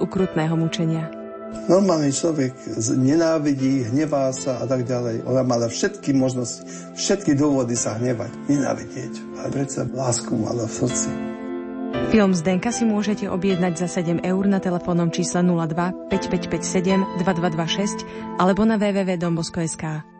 ukrutného mučenia. Normálny človek nenávidí, hnevá sa a tak ďalej. Ona mala všetky možnosti, všetky dôvody sa hnevať, nenávidieť. Ale predsa lásku mala v srdci. Film Zdenka si môžete objednať za 7 eur na telefónnom čísle 02 5557 2226 alebo na www.dombosko.sk.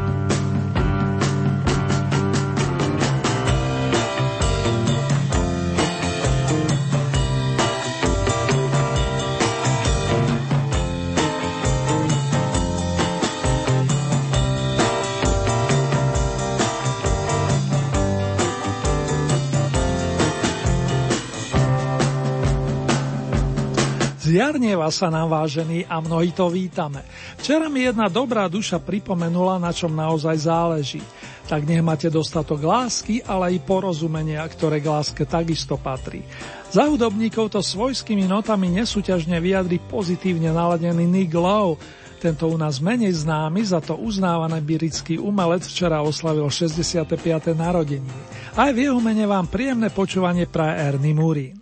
Zjarnieva sa nám vážený a mnohí to vítame. Včera mi jedna dobrá duša pripomenula, na čom naozaj záleží. Tak nech máte dostatok lásky, ale aj porozumenia, ktoré k láske takisto patrí. Za hudobníkov to svojskými notami nesúťažne vyjadri pozitívne naladený Nick Lowe, tento u nás menej známy, za to uznávaný birický umelec včera oslavil 65. narodeniny. Aj v jeho mene vám príjemné počúvanie praje Ernie Murin.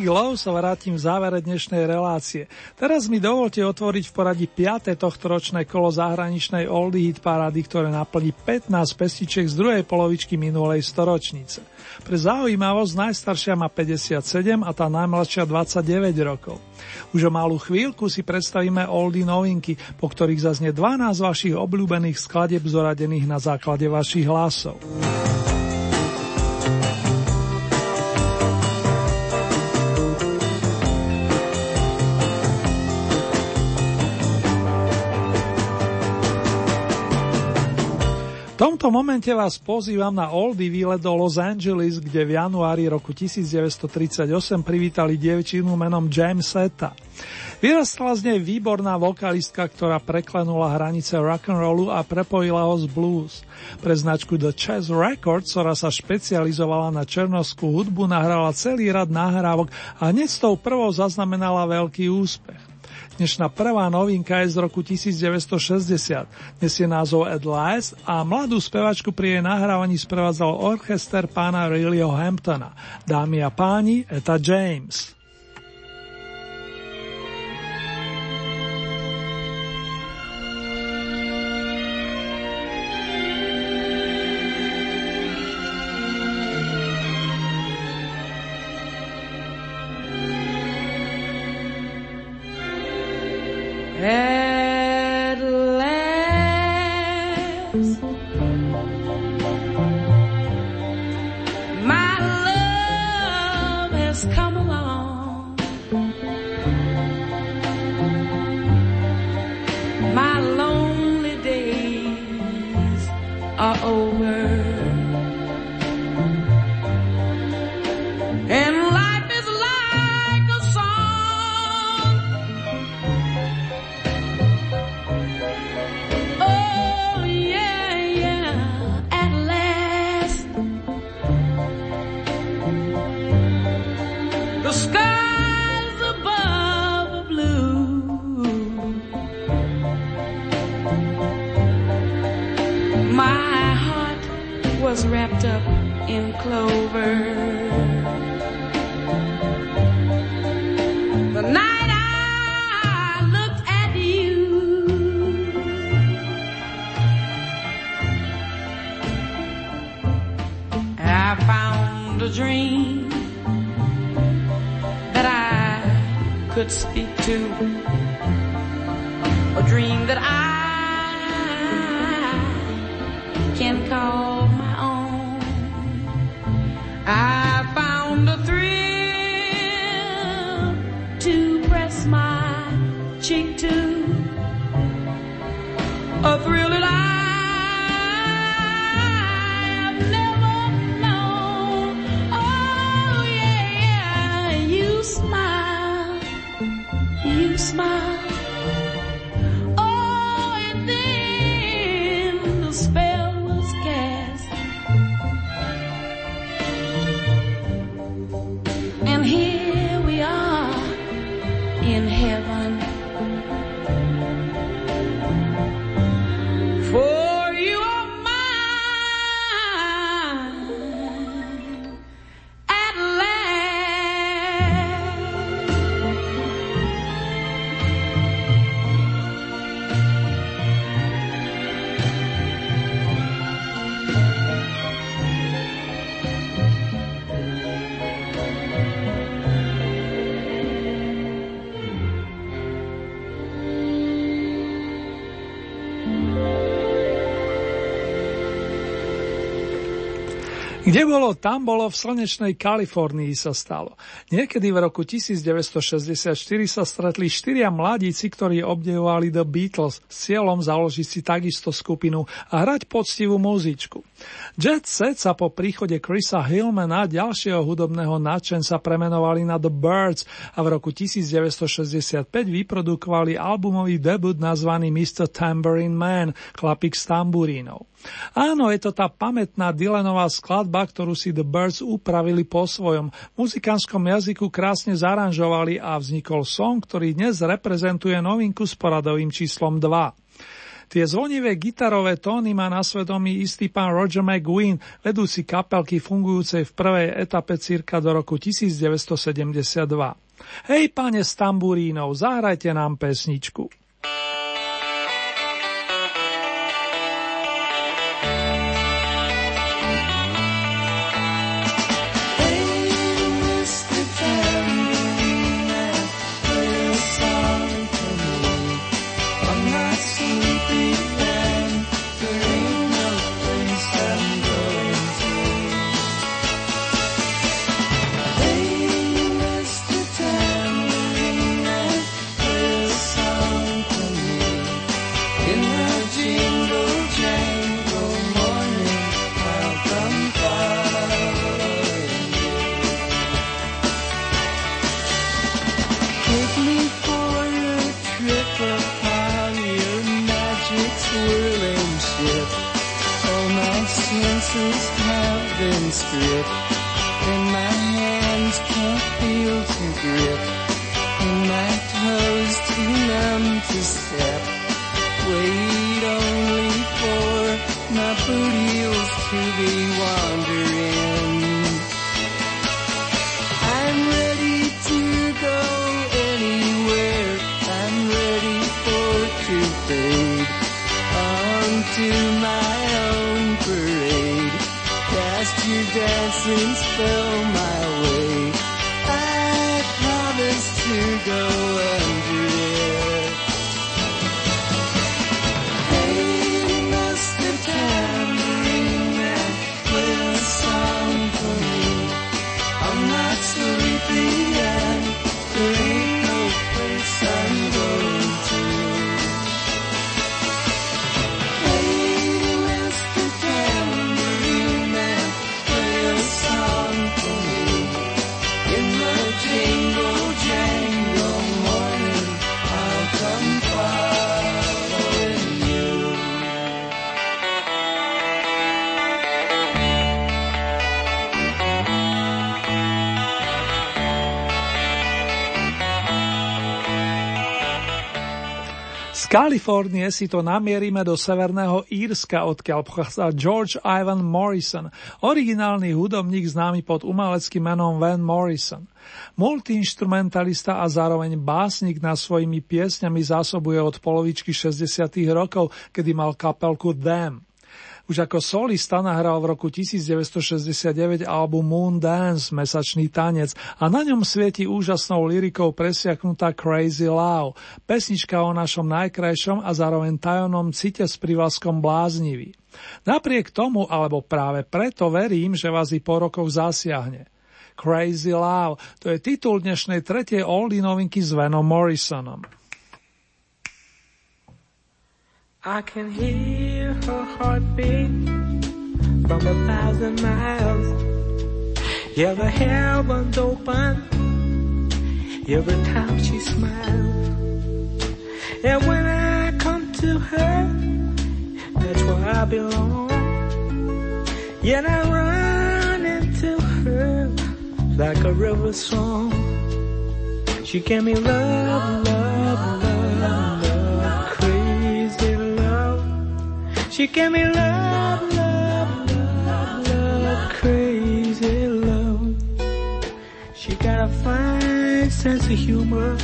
Nick Lowe sa vrátim v závere dnešnej relácie. Teraz mi dovolte otvoriť v poradí 5. tohtoročné kolo zahraničnej Oldie Hit parády, ktoré naplní 15 pestičiek z druhej polovičky minulej storočnice. Pre zaujímavosť najstaršia má 57 a tá najmladšia 29 rokov. Už o malú chvíľku si predstavíme Oldie novinky, po ktorých zaznie 12 vašich obľúbených skladeb zoradených na základe vašich hlasov. Tomto momente vás pozývam na Oldie výlet do Los Angeles, kde v januári roku 1938 privítali dievčinu menom Seta. Vyrastala z nej výborná vokalistka, ktorá preklenula hranice rock'n'rollu a prepojila ho z blues. Pre značku The Chess Records, ktorá sa špecializovala na černovskú hudbu, nahrala celý rad nahrávok a hneď s tou prvou zaznamenala veľký úspech. Dnešná prvá novinka je z roku 1960. Nesie názov At Last a mladú spevačku pri jej nahrávaní sprevádzal orchester pána Rileyho Hamptona. Dámy a páni, Eta James. Kde bolo, tam bolo, v slnečnej Kalifornii sa stalo. Niekedy v roku 1964 sa stretli štyria mladíci, ktorí obdivovali The Beatles s cieľom založiť si takisto skupinu a hrať poctivú muzičku. Jet Set sa po príchode Chrisa Hillmana, ďalšieho hudobného nadšenca, premenovali na The Birds a v roku 1965 vyprodukovali albumový debut nazvaný Mr. Tambourine Man, chlapík s tamburínou. Áno, je to tá pamätná Dylanová skladba, ktorú si The Birds upravili po svojom. V muzikánskom jazyku krásne zaranžovali a vznikol song, ktorý dnes reprezentuje novinku s poradovým číslom 2. Tie zvonivé gitarové tóny má na svedomí istý pán Roger McGuinn, vedúci kapelky fungujúcej v prvej etape cirka do roku 1972. Hej, pane z tamburínov, zahrajte nám pesničku. since fell. Kalifornie si to namierime do Severného Írska, odkiaľ pochádza George Ivan Morrison, originálny hudobník známy pod umeleckým menom Van Morrison. Multiinstrumentalista a zároveň básnik na svojimi piesňami zásobuje od polovičky 60. rokov, kedy mal kapelku Them. Už ako solista nahral v roku 1969 album Moon Dance, Mesačný tanec a na ňom svieti úžasnou lirikou presiaknutá Crazy Love, pesnička o našom najkrajšom a zároveň tajomnom cite s privlaskom bláznivý. Napriek tomu, alebo práve preto verím, že vás i po rokoch zasiahne. Crazy Love, to je titul dnešnej tretej oldie novinky s Venom Morrisonom. I can hear her heartbeat from a thousand miles. Yeah, the heavens open every time she smiles. And when I come to her, that's where I belong. Yet I run into her like a river song. She gave me love, love, love. She gave me love, love, love, love, crazy love. She got a fine sense of humor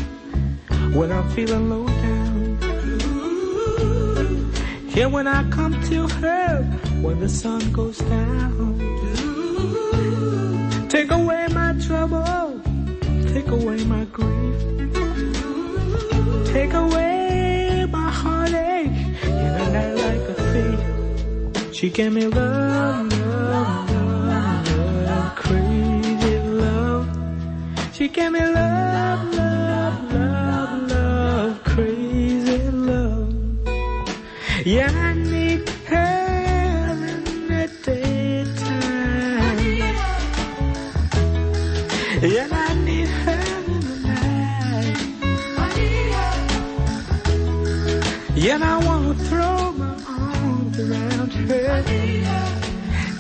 when I'm feeling low down. Yeah, when I come to her when the sun goes down. Take away my trouble, take away my grief, take away she gave me love, love, love, love, crazy love. She gave me love, love, love, love, crazy love. Yeah,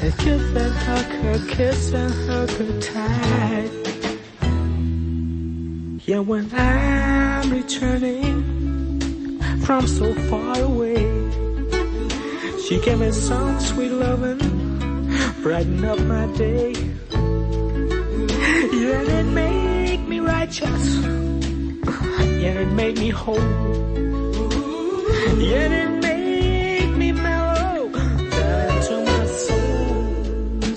and kiss and hug her, kiss and hug her tight. Yeah, when I'm returning from so far away. She gave me some sweet loving, brighten up my day. Yeah, it made me righteous. Yeah, it made me whole. Yeah, it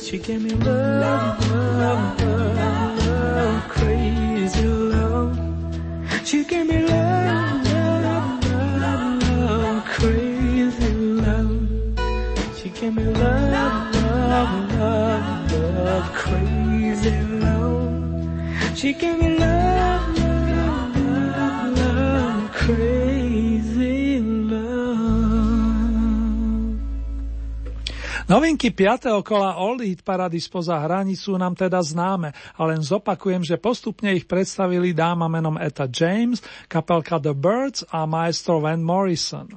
She gave me love, love, love, love, crazy love. She gave me love, love, love, love, crazy love. She gave me love, love, love, love, crazy love. She gave me love, Novinky 5. kola Old Hit Parady spoza hranicu nám teda známe a len zopakujem, že postupne ich predstavili dáma menom Eta James, kapelka The Birds a maestro Van Morrison.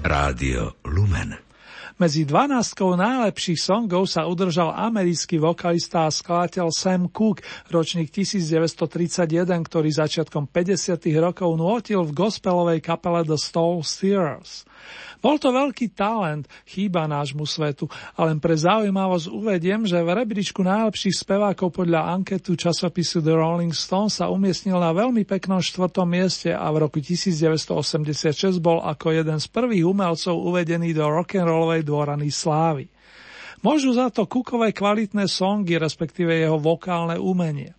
Rádio Lumen. Medzi 12 najlepších songov sa udržal americký vokalista a skladateľ Sam Cooke, ročník 1931, ktorý začiatkom 50. rokov nuotil v gospelovej kapele The Stone Steers. Bol to veľký talent, chýba nášmu svetu, a len pre zaujímavosť uvediem, že v rebríčku najlepších spevákov podľa anketu časopisu The Rolling Stone sa umiestnil na veľmi peknom štvrtom mieste a v roku 1986 bol ako jeden z prvých umelcov uvedený do rock'n'rollovej dvorany slávy. Môžu za to Kukové kvalitné songy, respektíve jeho vokálne umenie.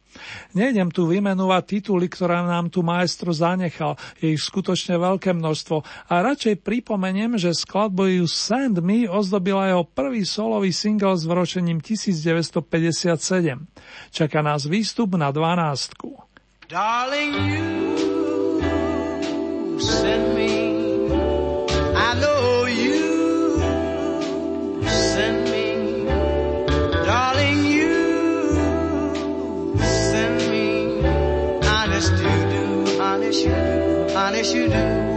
Nejdem tu vymenúvať tituly, ktoré nám tu maestro zanechal, je ich skutočne veľké množstvo a radšej pripomeniem, že skladbu You Send Me ozdobila jeho prvý solový single s vročením 1957. Čaká nás výstup na 12. Darling, you send me. I know you do, honest you do.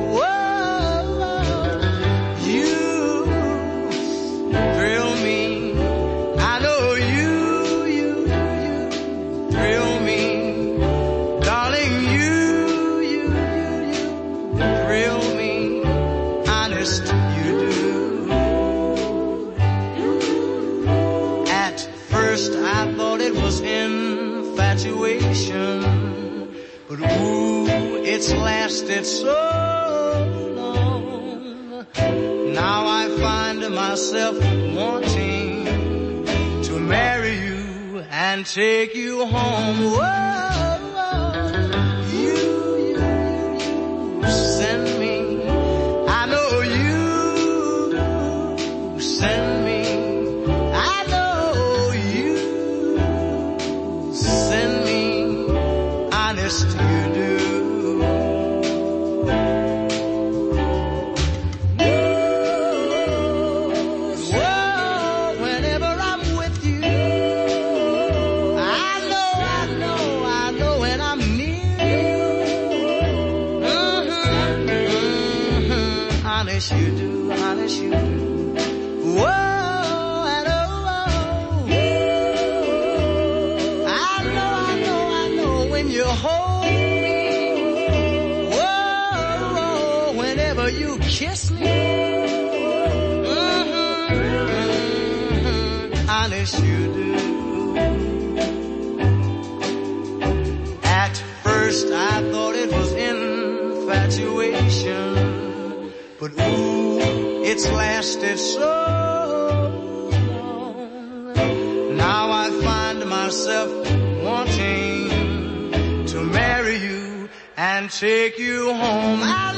It's lasted so long. Now I find myself wanting to marry you and take you home. Whoa, it's lasted so long. Now I find myself wanting to marry you and take you home. I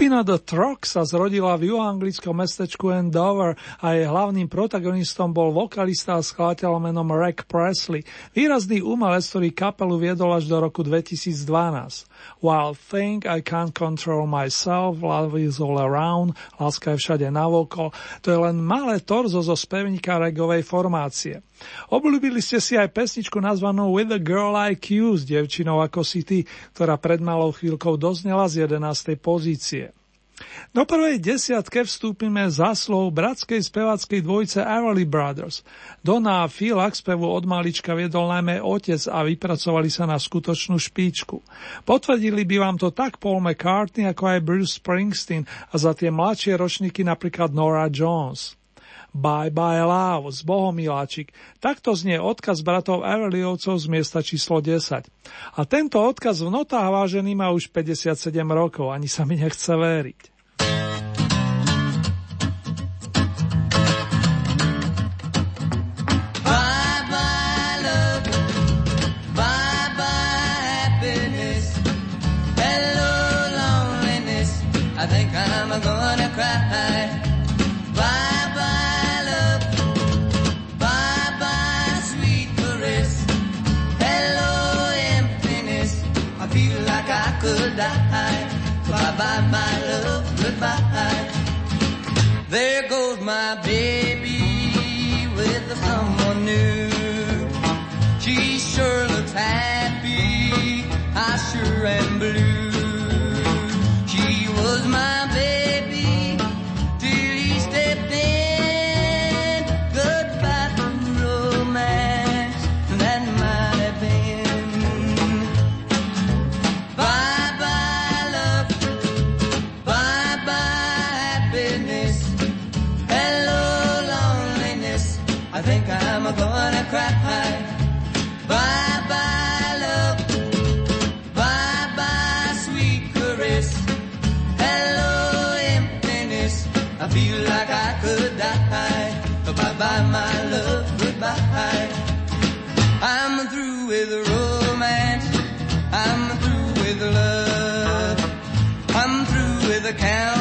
Skupina The Truck sa zrodila v juhoanglickom mestečku Andover a jej hlavným protagonistom bol vokalista a skladateľ menom Rick Presley, výrazný umelec, ktorý kapelu viedol až do roku 2012. While think I can't control myself, love is all around, láska je všade navokol, to je len malé torzo zo spevníka regovej formácie. Obľúbili ste si aj pesničku nazvanú With a Girl Like You s devčinou ako si ty, ktorá pred malou chvíľkou doznela z 11. pozície. Do prvej desiatke vstúpime za slov bratskej spevackej dvojice Everly Brothers. Donna a Phil k spevu od malička viedol najmä otec a vypracovali sa na skutočnú špičku. Potvrdili by vám to tak Paul McCartney ako aj Bruce Springsteen a za tie mladšie ročníky napríklad Nora Jones. Bye bye love, z Bohomiláčik. Takto znie odkaz bratov Everlyovcov z miesta číslo 10. A tento odkaz v notách vážený má už 57 rokov, ani sa mi nechce veriť. There goes my baby hell.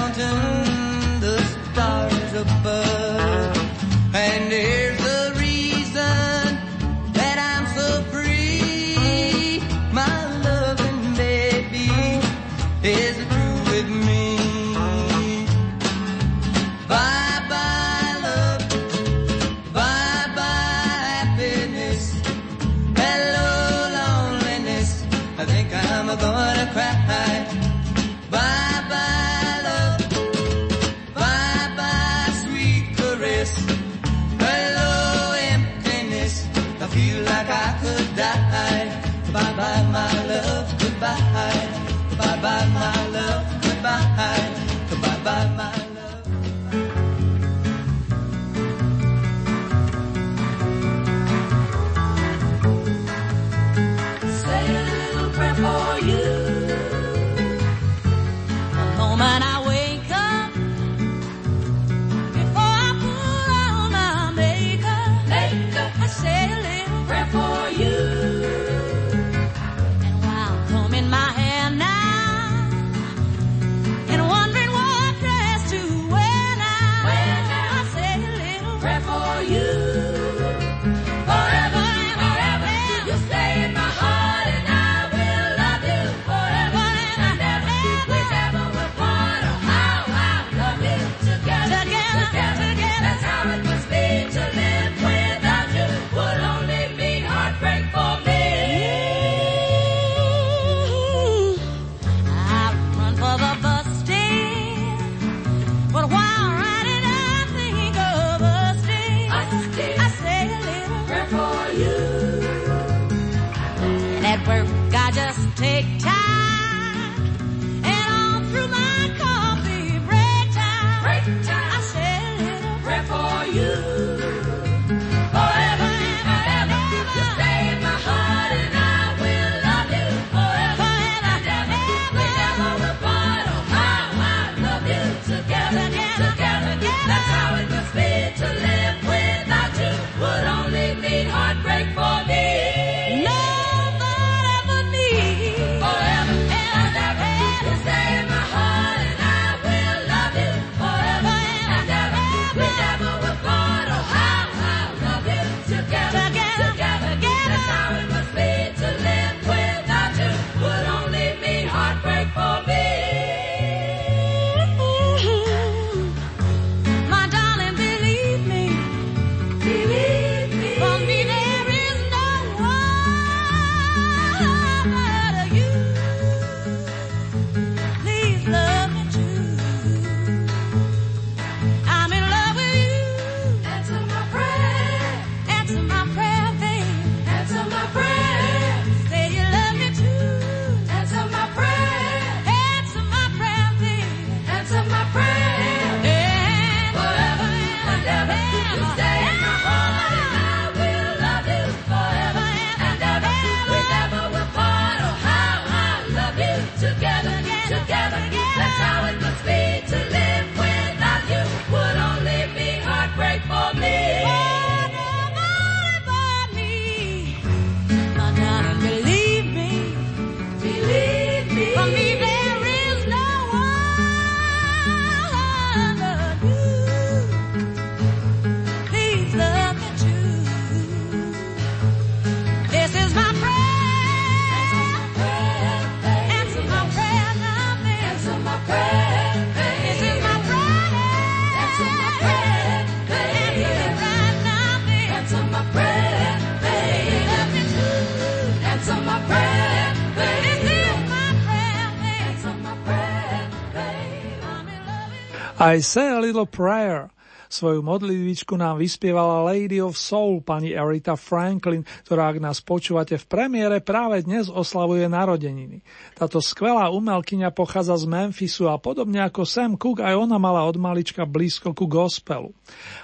I say a little prayer. Svoju modlitvičku nám vyspievala Lady of Soul, pani Erita Franklin, ktorá, ak nás počúvate v premiére, práve dnes oslavuje narodeniny. Táto skvelá umelkyňa pochádza z Memphisu a podobne ako Sam Cooke, aj ona mala od malička blízko ku gospelu.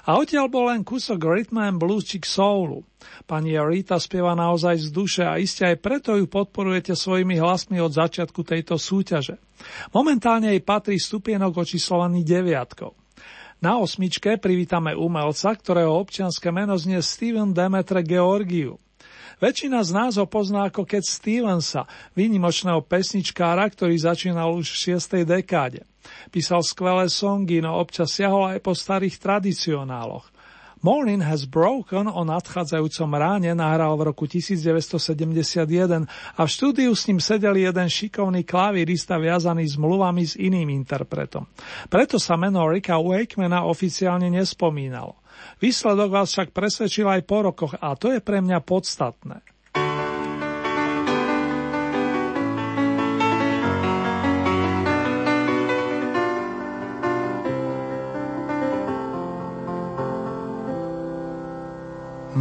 A odtiaľ bol len kúsok rhythm and blues či soulu. Pani Arita spieva naozaj z duše a iste aj preto ju podporujete svojimi hlasmi od začiatku tejto súťaže. Momentálne jej patrí stupienok očíslovaný deviatkou. Na osmičke privítame umelca, ktorého občianske meno znie Steven Demetre Georgiu. Väčšina z nás ho pozná ako Cat Stevensa, výnimočného pesničkára, ktorý začínal už v 6. dekáde. Písal skvelé songy, no občas siahol aj po starých tradicionáloch. Morning Has Broken o nadchádzajúcom ráne nahral v roku 1971 a v štúdiu s ním sedel jeden šikovný klavírista viazaný s mluvami s iným interpretom. Preto sa meno Ricka Wakemana oficiálne nespomínalo. Výsledok vás však presvedčil aj po rokoch a to je pre mňa podstatné.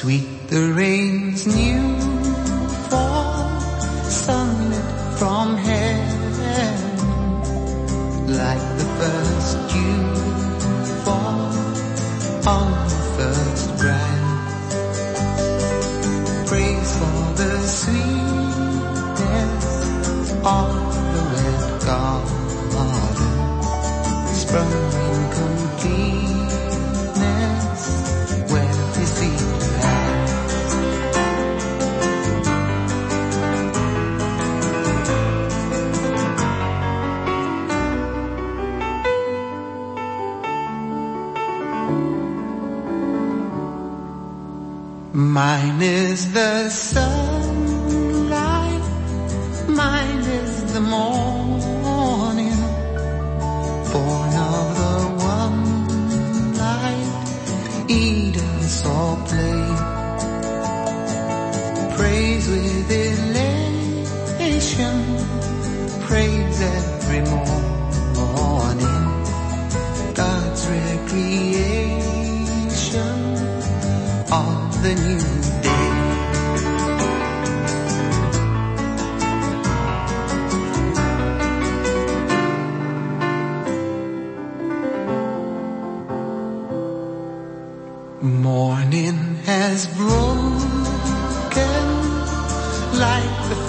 Sweet the rain's new Mine is the sunlight,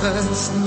first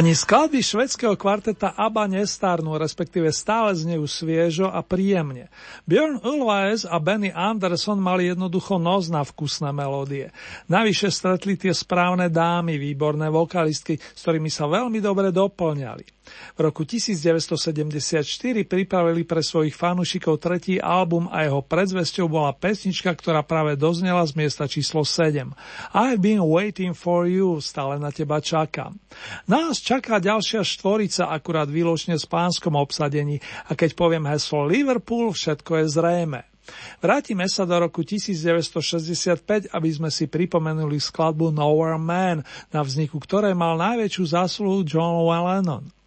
Ani skladby švedského kvarteta ABBA nestárnu, respektíve stále znejú sviežo a príjemne. Björn Ulvaes a Benny Anderson mali jednoducho nos na vkusné melódie. Navyše stretli tie správne dámy, výborné vokalistky, s ktorými sa veľmi dobre doplňali. V roku 1974 pripravili pre svojich fanúšikov tretí album a jeho predzvesťou bola pesnička, ktorá práve doznela z miesta číslo 7. I've been waiting for you, stále na teba čakám. Nás čaká ďalšia štvorica, akurát výločne s pánskom obsadení a keď poviem heslo Liverpool, všetko je zrejme. Vrátime sa do roku 1965, aby sme si pripomenuli skladbu Nowhere Man, na vzniku ktorej mal najväčšiu zásluhu John Lennon.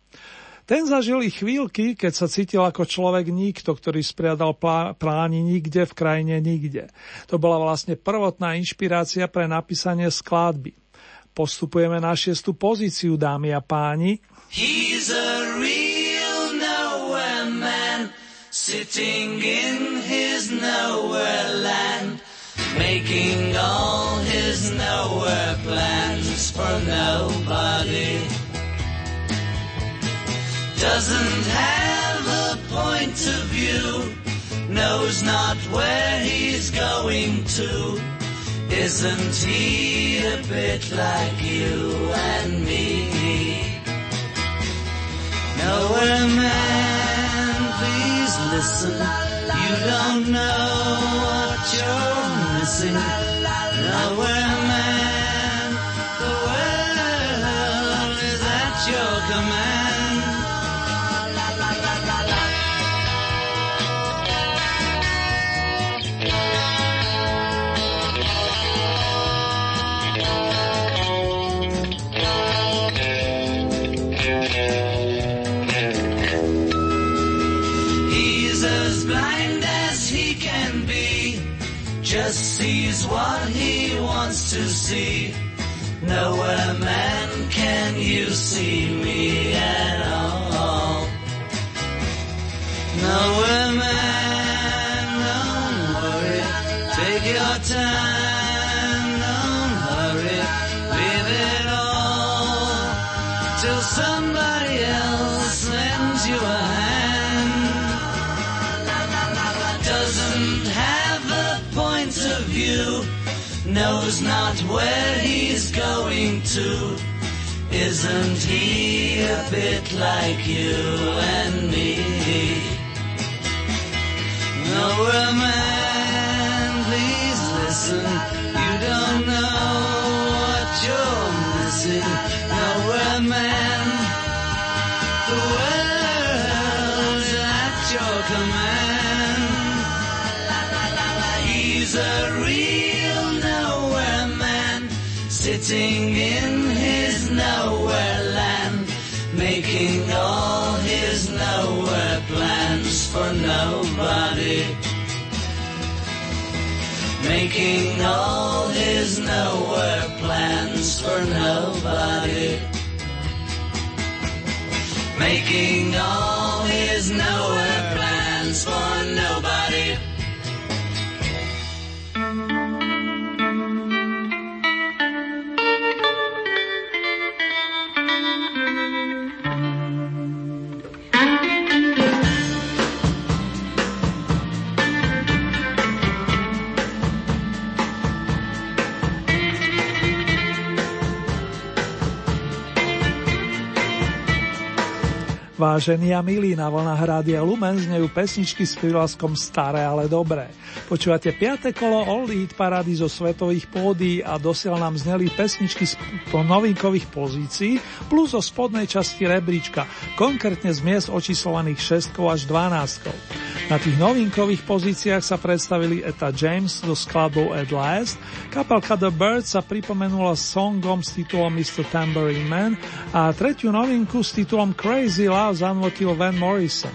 Ten zažil i chvíľky, keď sa cítil ako človek nikto, ktorý spriadal pláni nikde v krajine nikde. To bola vlastne prvotná inšpirácia pre napísanie skladby. Postupujeme na šiestu pozíciu, dámy a páni. He's a real nowhere man, sitting in his nowhere land, making all his nowhere plans for nobody. Doesn't have a point of view, knows not where he's going to. Isn't he a bit like you and me? Nowhere man, please listen. You don't know what you're missing. Nowhere man, the world is at your command. See. Nowhere, man, can you see me at all? Nowhere, man, knows not where he's going to. Isn't he a bit like you and me? Nowhere man, please listen. You don't know what you're missing. Nowhere man, the world's at your command. He's a sitting in his nowhere land, making all his nowhere plans for nobody. Making all his nowhere plans for nobody. Making all his nowhere plans for Vážení a milí, na vlnách Rádia Lumen znejú pesničky s prívlaskom Staré, ale dobré. Počúvate 5. kolo All Hit parády zo svetových pódií a dosiaľ nám zneli pesničky z novinkových pozícií plus zo spodnej časti rebríčka, konkrétne z miest očíslovaných 6 až 12. Na tých novinkových pozíciách sa predstavili Eta James so skladbou At Last, kapelka The Birds sa pripomenula songom s titulom Mr. Tambourine Man a tretiu novinku s titulom Crazy Love zanvotil Van Morrison.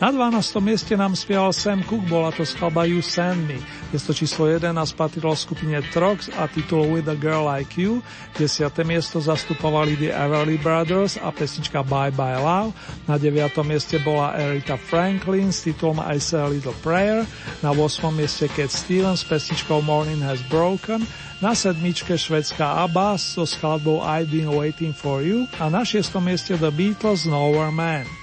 Na 12. mieste nám spieval Sam Cooke, bola to skladba You Send Me. Miesto číslo 11 patrilo skupine Trox a titul With a Girl Like You. 10. miesto zastupovali The Everly Brothers a pesnička Bye Bye Love. Na 9. mieste bola Erita Franklin s titulom I Say a Little Prayer. Na 8. mieste Cat Stevens s pesničkou Morning Has Broken. Na sedmičke švedská ABBA so skladbou I've Been Waiting For You a na šiestom mieste The Beatles Nowhere Man.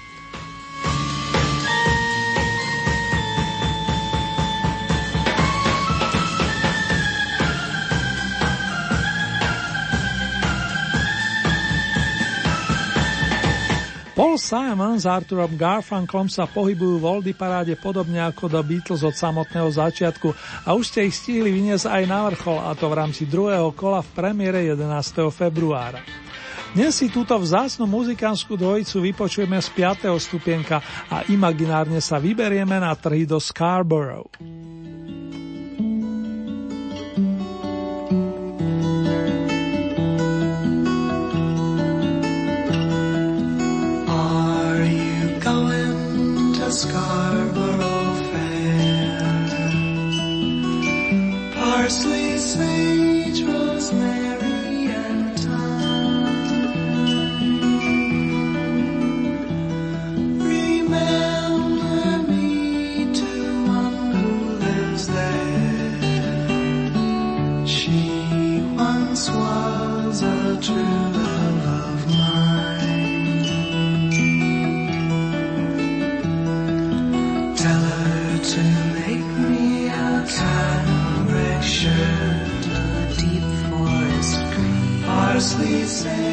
Paul Simon s Arturom Garfunklom sa pohybujú v Oldy paráde podobne ako The Beatles od samotného začiatku a už ste ich stihli vyniesť aj na vrchol a to v rámci druhého kola v premiére 11. februára. Dnes si túto vzácnu muzikánsku dvojicu vypočujeme z 5. stupienka a imaginárne sa vyberieme na trhy do. Scarborough Sage, rosemary, and thyme. Remember me to one who lives there. She once was a true say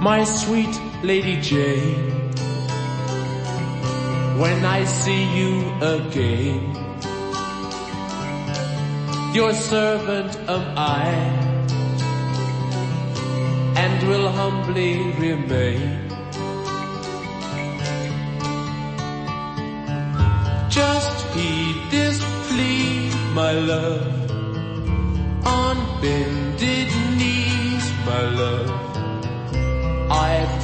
my sweet Lady Jane. When I see you again, your servant am I, and will humbly remain. Just heed this plea, my love, on bended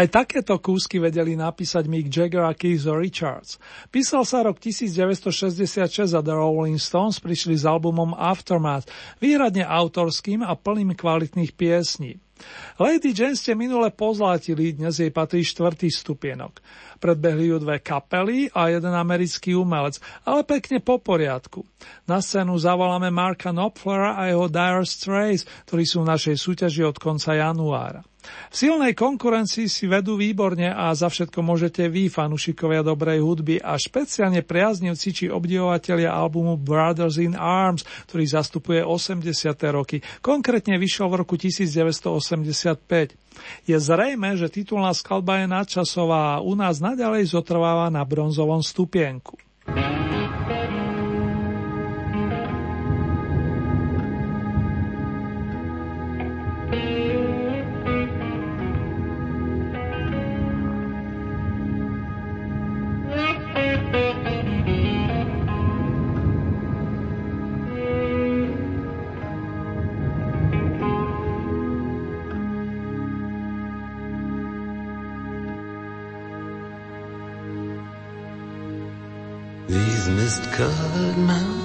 Aj takéto kúsky vedeli napísať Mick Jagger a Keith Richards. Písal sa rok 1966 a The Rolling Stones prišli s albumom Aftermath, výhradne autorským a plným kvalitných piesní. Lady Jane ste minule pozlátili, dnes jej patrí štvrtý stupienok. Predbehli ju dve kapely a jeden americký umelec, ale pekne po poriadku. Na scénu zavoláme Marka Knopflera a jeho Dire Straits, ktorí sú v našej súťaži od konca januára. V silnej konkurencii si vedú výborne a za všetko môžete vy, fanúšikovia dobrej hudby a špeciálne priaznivci či obdivovatelia albumu Brothers in Arms, ktorý zastupuje 80. roky. Konkrétne vyšiel v roku 1985. Je zrejme, že titulná skladba je nadčasová a u nás naďalej zotrváva na bronzovom stupienku. covered man.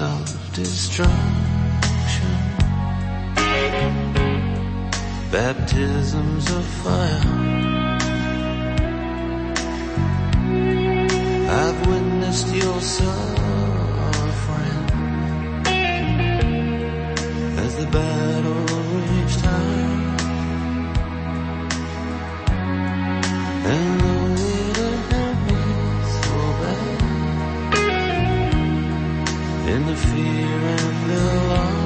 Of destruction, baptisms of fire. in the fear and the love.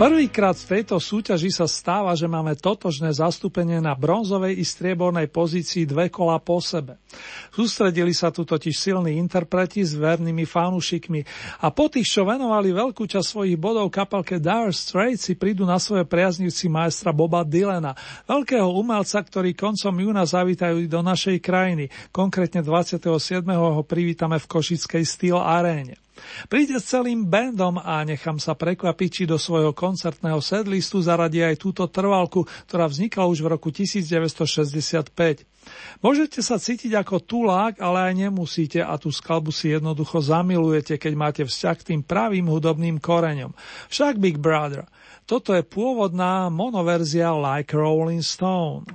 Prvýkrát v tejto súťaži sa stáva, že máme totožné zastúpenie na bronzovej i striebornej pozícii dve kola po sebe. Sústredili sa tu totiž silní interpreti s vernými fanúšikmi a po tých, čo venovali veľkú časť svojich bodov kapelke Dire Straits, si prídu na svoje priaznivci maestra Boba Dylana, veľkého umelca, ktorý koncom júna zavítajú do našej krajiny. Konkrétne 27. ho privítame v Košickej Steel Aréne. Príde s celým bandom a nechám sa prekvapiť, či do svojho koncertného sedlistu zaradí aj túto trvalku, ktorá vznikla už v roku 1965. Môžete sa cítiť ako tulák, ale aj nemusíte a tú skalbu si jednoducho zamilujete, keď máte vzťah k tým pravým hudobným koreňom. Však Big Brother. Toto je pôvodná monoverzia Like Rolling Stone.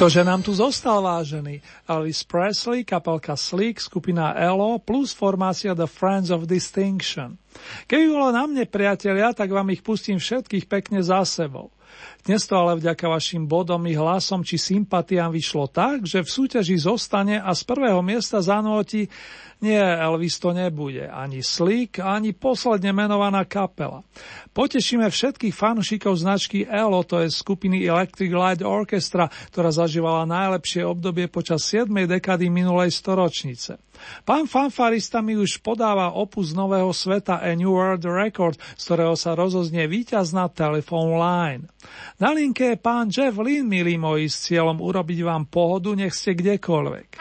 To, že nám tu zostal vážený? Alice Presley, kapelka Sleek, skupina ELO plus formácia The Friends of Distinction. Keby bolo na mne, priatelia, tak vám ich pustím všetkých pekne za sebou. Dnes to ale vďaka vašim bodom i hlasom či sympatiám vyšlo tak, že v súťaži zostane a z prvého miesta za noti nie, Elvis to nebude, ani Slick, ani posledne menovaná kapela. Potešíme všetkých fanúšikov značky ELO, to je skupiny Electric Light Orchestra, ktorá zažívala najlepšie obdobie počas 7. dekady minulej storočnice. Pán fanfarista mi už podáva opus nového sveta A New World Record, z ktorého sa rozoznie víťaz na Telephone Line. Na linke je pán Jeff Lynn, milí moji, s cieľom urobiť vám pohodu, nech ste kdekoľvek.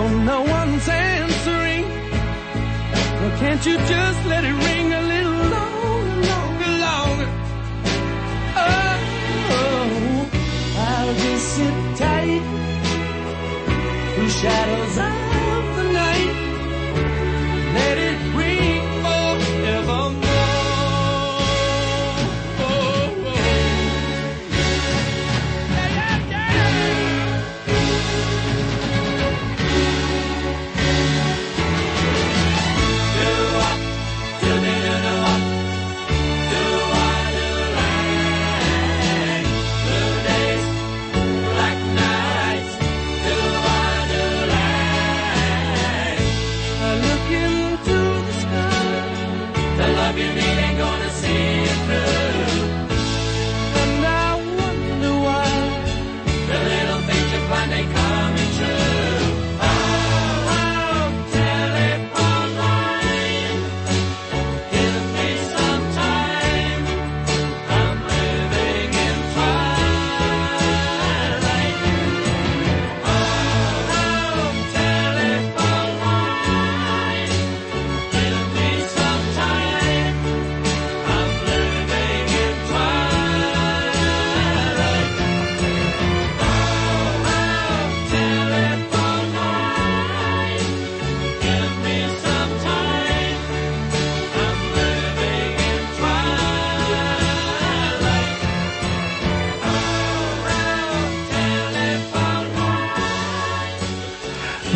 So no one's answering. Well, can't you just let it ring a little longer, longer, longer? Oh, oh I'll just sit tight. The shadows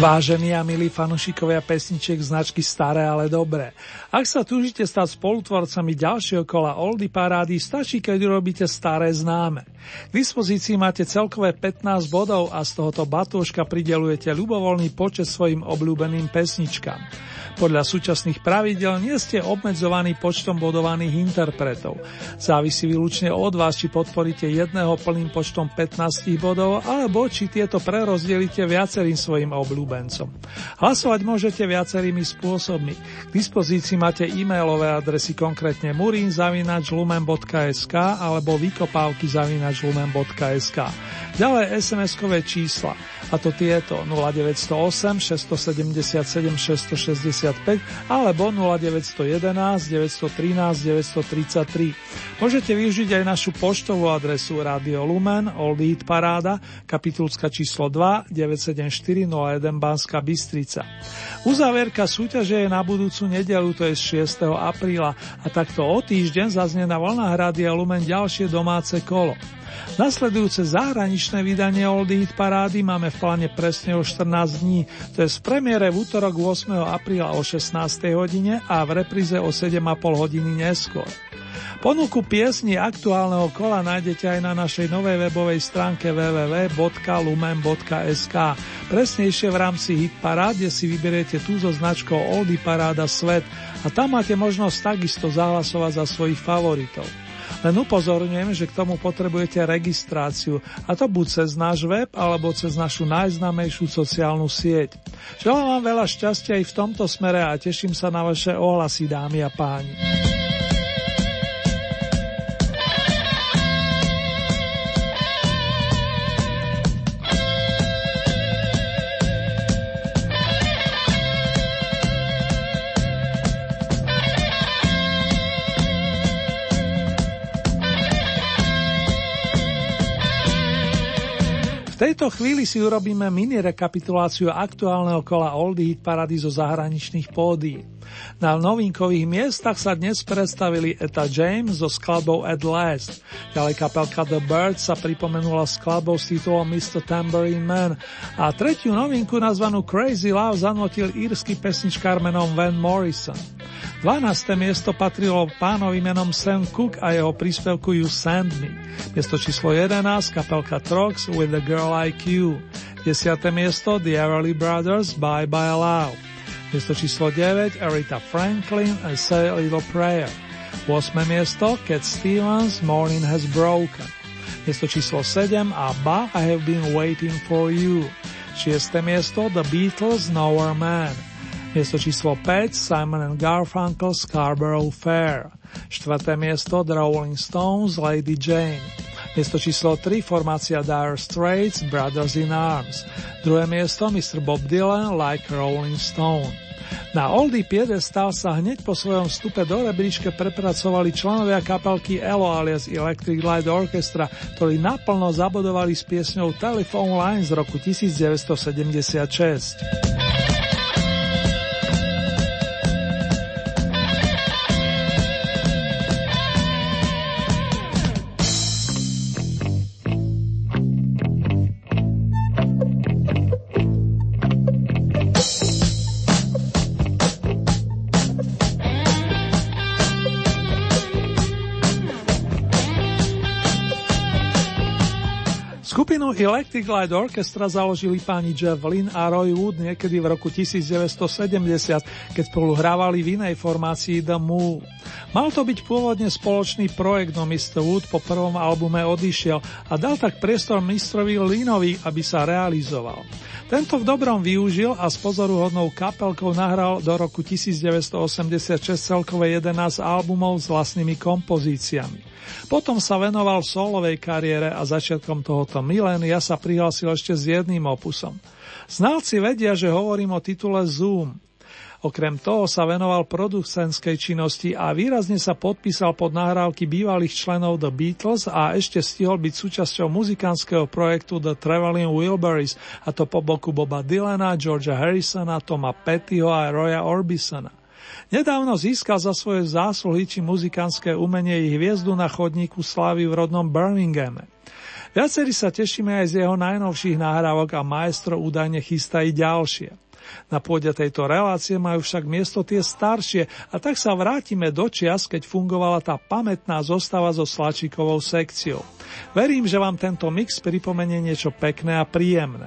Vážení a milí fanušikovia pesničiek značky Staré, ale dobré. Ak sa túžite stať spolutvorcami ďalšieho kola Oldy Parády, stačí, keď urobíte staré známe. K dispozícii máte celkové 15 bodov a z tohoto batúška pridelujete ľubovoľný počet svojim obľúbeným pesničkám. Podľa súčasných pravidel nie ste obmedzovaní počtom bodovaných interpretov. Závisí výlučne od vás, či podporíte jedného plným počtom 15 bodov, alebo či tieto prerozdelíte viacerým svojim obľúbencom. Hlasovať môžete viacerými spôsobmi. K dispozícii máte e-mailové adresy konkrétne murin.lumen.sk alebo vykopávky.lumen.sk. Ďalej SMS-kové čísla, a to tieto 0908 677 660 alebo 0911 913 933. Môžete využiť aj našu poštovú adresu Radio Lumen, Old Heat Paráda, kapitulska číslo 2, 97401 Banská Bystrica. Uzávierka súťaže je na budúcu nedelu, to je 6. apríla a takto o týždeň zaznie na vlnách Rádia Lumen ďalšie domáce kolo. Nasledujúce zahraničné vydanie Old Hit Parády máme v pláne presne o 14 dní, to je z premiére v útorok 8. apríla o 16. hodine a v repríze o 7,5 hodiny neskôr. Ponuku piesni aktuálneho kola nájdete aj na našej novej webovej stránke www.lumen.sk. Presnejšie v rámci Hit Parád, kde si vyberiete tú so značkou Oldy Paráda Svet a tam máte možnosť takisto zahlasovať za svojich favoritov. Len upozorňujem, že k tomu potrebujete registráciu, a to buď cez náš web, alebo cez našu najznámejšiu sociálnu sieť. Želám vám veľa šťastia aj v tomto smere a teším sa na vaše ohlasy, dámy a páni. Tejto chvíli si urobíme mini rekapituláciu aktuálneho kola Oldie Hit Parady zo zahraničných pódií. Na novinkových miestach sa dnes predstavili Eta James so skladbou At Last. Ďalej kapelka The Birds sa pripomenula skladbou s titulom Mr. Tambourine Man a tretiu novinku nazvanú Crazy Love zanotil írsky pesničkár menom Van Morrison. 12. miesto patrilo pánovi menom Sam Cook a jeho príspevku You Send Me. Miesto číslo 11 kapelka Trox With a Girl Like You. 10. miesto The Everly Brothers Bye Bye Love. Miesto číslo 9 Aretha Franklin and Say a Little Prayer. 8. miesto Cat Stevens Morning Has Broken. Miesto číslo 7 ABBA I Have Been Waiting For You. 6. miesto The Beatles Nowhere Man. Miesto číslo 5 Simon and Garfunkel Scarborough Fair. Štvrté miesto The Rolling Stones Lady Jane. Miesto číslo 3 formácia Dire Straits Brothers in Arms. Druhé miesto Mr. Bob Dylan Like Rolling Stone. Na Oldie Piedestal sa hneď po svojom vstupe do rebríčke prepracovali členovia kapelky Elo alias Electric Light Orchestra, ktorí naplno zabodovali s piesňou Telephone Line z roku 1976. Skupinu Electric Light Orchestra založili páni Jeff Lynn a Roy Wood niekedy v roku 1970, keď spolu hrávali v inej formácii The Move. Mal to byť pôvodne spoločný projekt, no Mr. Wood po prvom albume odišiel a dal tak priestor mistrovi Linovi, aby sa realizoval. Tento v dobrom využil a s pozoruhodnou kapelkou nahral do roku 1986 celkové 11 albumov s vlastnými kompozíciami. Potom sa venoval solovej kariére a začiatkom tohoto milénia sa prihlásil ešte s jedným opusom. Znalci vedia, že hovorím o titule Zoom. Okrem toho sa venoval producentskej činnosti a výrazne sa podpísal pod nahrávky bývalých členov The Beatles a ešte stihol byť súčasťou muzikánskeho projektu The Traveling Wilburys, a to po boku Boba Dylana, Georgia Harrisona, Toma Pettyho a Roya Orbisona. Nedávno získal za svoje zásluhy či muzikánske umenie i hviezdu na chodníku slávy v rodnom Birminghame. Viacerí sa tešíme aj z jeho najnovších nahrávok a maestro údajne chystá i ďalšie. Na pôde tejto relácie majú však miesto tie staršie a tak sa vrátime do čias, keď fungovala tá pamätná zostava so Slačíkovou sekciou. Verím, že vám tento mix pripomenie niečo pekné a príjemné.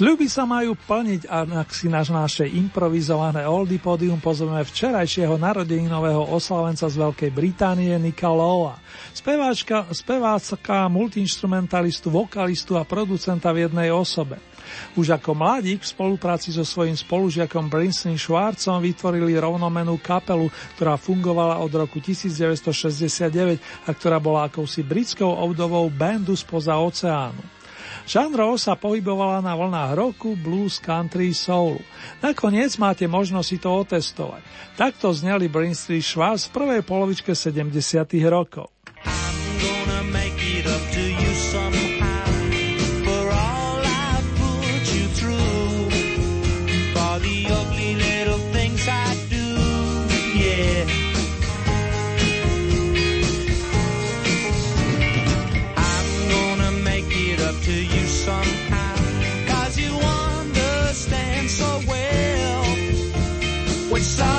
Sľuby sa majú plniť a ak si náš naše improvizované Oldie Podium pozveme včerajšieho narodeninového oslavenca z Veľkej Británie Nika Lowa. Speváčka, spevácka, multiinstrumentalistu, vokalistu a producenta v jednej osobe. Už ako mladík v spolupráci so svojím spolužiakom Brinston Schwarzom vytvorili rovnomenú kapelu, ktorá fungovala od roku 1969 a ktorá bola akousi britskou obdobou bandu spoza oceánu. Žánrov sa pohybovala na vlnách roku, blues, country, soul. Nakoniec máte možnosť si to otestovať. Takto zneli Brinstreet Schwarz v prvej polovičke 70. rokov. which side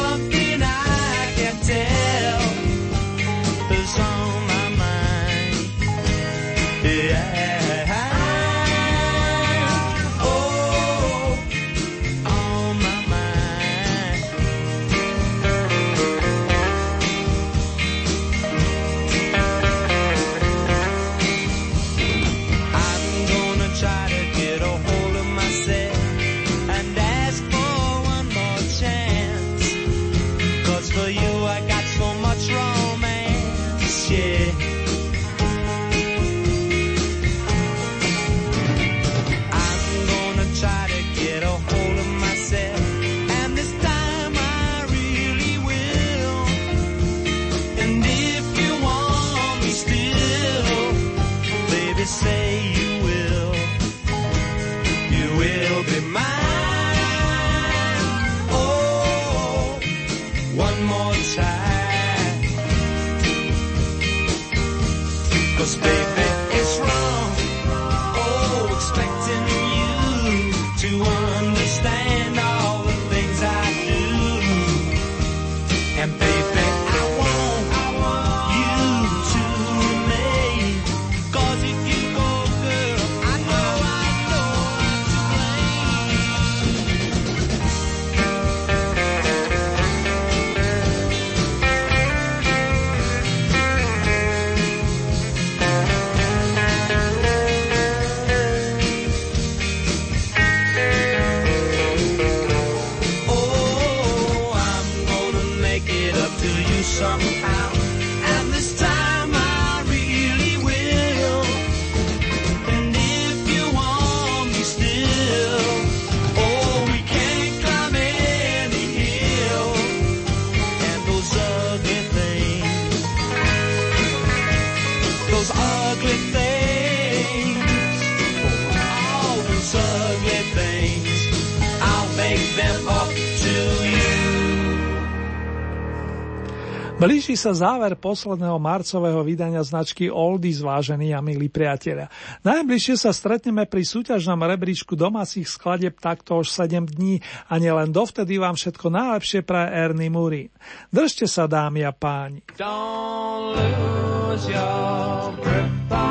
Blíži sa záver posledného marcového vydania značky Oldies, vážení a milí priatelia. Najbližšie sa stretneme pri súťažnom rebríčku domácich skladeb takto už 7 dní a nielen dovtedy vám všetko najlepšie pre Ernie Murín. Držte sa, dámy a páni. Don't lose your grip on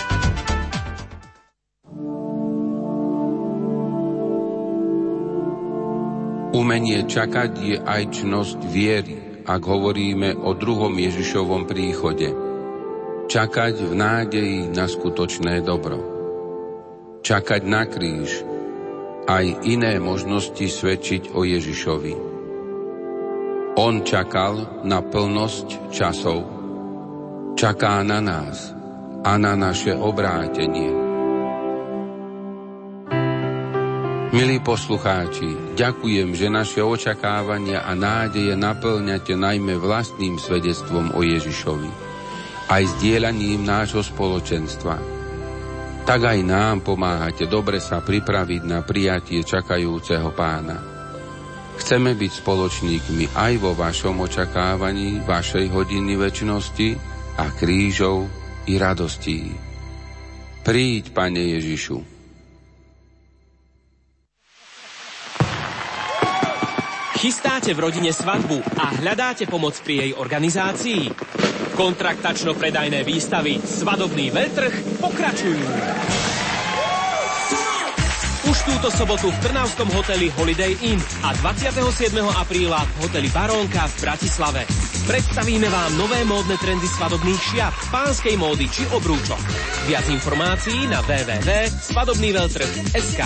Umenie čakať je aj čnosť viery, ak hovoríme o druhom Ježišovom príchode. Čakať v nádeji na skutočné dobro. Čakať na kríž, aj iné možnosti svedčiť o Ježišovi. On čakal na plnosť časov. Čaká na nás a na naše obrátenie. Milí poslucháči, ďakujem, že naše očakávania a nádeje naplňate najmä vlastným svedectvom o Ježišovi, aj zdieľaním nášho spoločenstva. Tak aj nám pomáhate dobre sa pripraviť na prijatie čakajúceho pána. Chceme byť spoločníkmi aj vo vašom očakávaní, vašej hodiny väčšnosti a krížov i radostí. Príď, Pane Ježišu. Chystáte v rodine svadbu a hľadáte pomoc pri jej organizácii? Kontraktačno-predajné výstavy Svadobný veľtrh pokračujú. Už túto sobotu v Trnavskom hoteli Holiday Inn a 27. apríla v hoteli Barónka v Bratislave. Predstavíme vám nové módne trendy svadobných šiat, pánskej módy či obrúčok. Viac informácií na www.svadobnýveltrh.sk